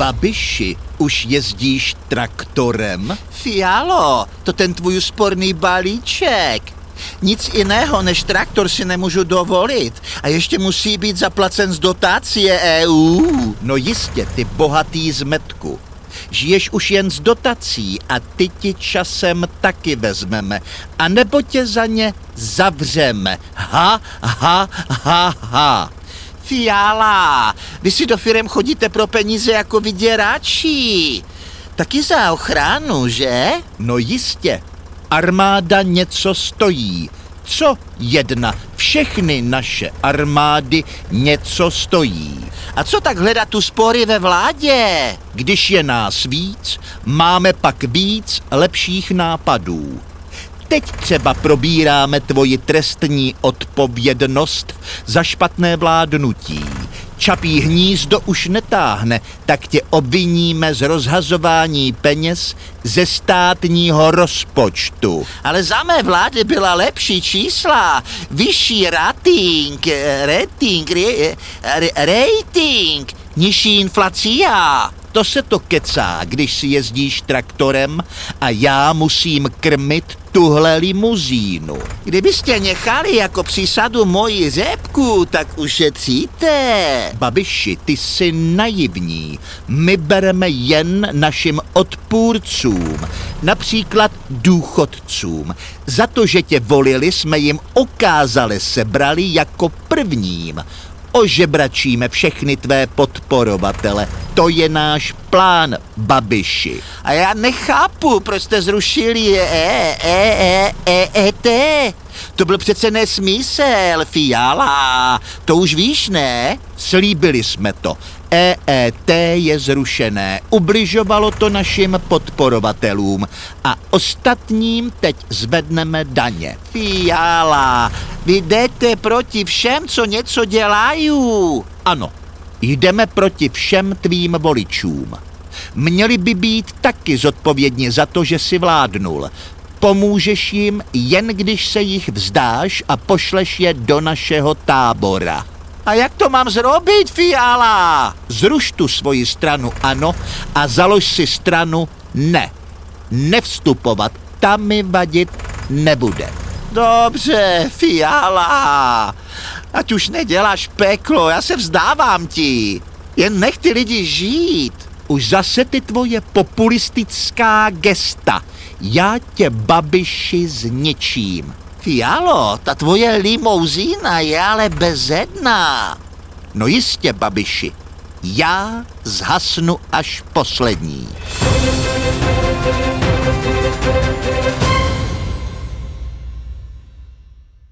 Babiši, už jezdíš traktorem? Fialo, to ten tvůj sporný balíček. Nic jiného než traktor si nemůžu dovolit a ještě musí být zaplacen z dotace EU. No jistě, ty bohatý zmetku. Žiješ už jen z dotací a ty ti časem taky vezmeme. A nebo tě za ně zavřeme. Ha, ha, ha, ha. Fiala, vy si do firem chodíte pro peníze jako vyděrači. Taky za ochranu, že? No jistě, armáda něco stojí. Co jedna? Všechny naše armády něco stojí. A co tak hledat tu spory ve vládě? Když je nás víc, máme pak víc lepších nápadů. Teď třeba probíráme tvoji trestní odpovědnost za špatné vládnutí. Čapí hnízdo už netáhne, tak tě obviníme z rozhazování peněz ze státního rozpočtu. Ale za mé vlády byla lepší čísla, vyšší rating, rating, rating, nižší inflacia. To se to kecá, když si jezdíš traktorem a já musím krmit tuhle limuzínu. Kdybyste nechali jako přísadu moji řepku, tak ušetříte. Babiši, ty jsi naivní. My bereme jen našim odpůrcům, například důchodcům. Za to, že tě volili, jsme jim okázali sebrali jako prvním. Ožebračíme všechny tvé podporovatele. To je náš plán, Babiši. A já nechápu, proč jste zrušili e, e, e, e, e, t. To byl přece nesmysl, Fiala. To už víš, ne? Slíbili jsme to. EET je zrušené, ubližovalo to našim podporovatelům a ostatním teď zvedneme daně. Fiala, vy jdete proti všem, co něco dělají. Ano, jdeme proti všem tvým voličům. Měli by být taky zodpovědní za to, že si vládnul. Pomůžeš jim jen když se jich vzdáš a pošleš je do našeho tábora. A jak to mám zrobit, Fiala? Zruš tu svoji stranu ano a založ si stranu ne. Nevstupovat, tam mi vadit nebude. Dobře, Fiala. Ať už neděláš peklo, já se vzdávám ti. Jen nech ty lidi žít. Už zase ty tvoje populistická gesta. Já tě, babiši, zničím. Fialo, ta tvoje limouzína je ale bezedná. No jistě, babiši. Já zhasnu až poslední.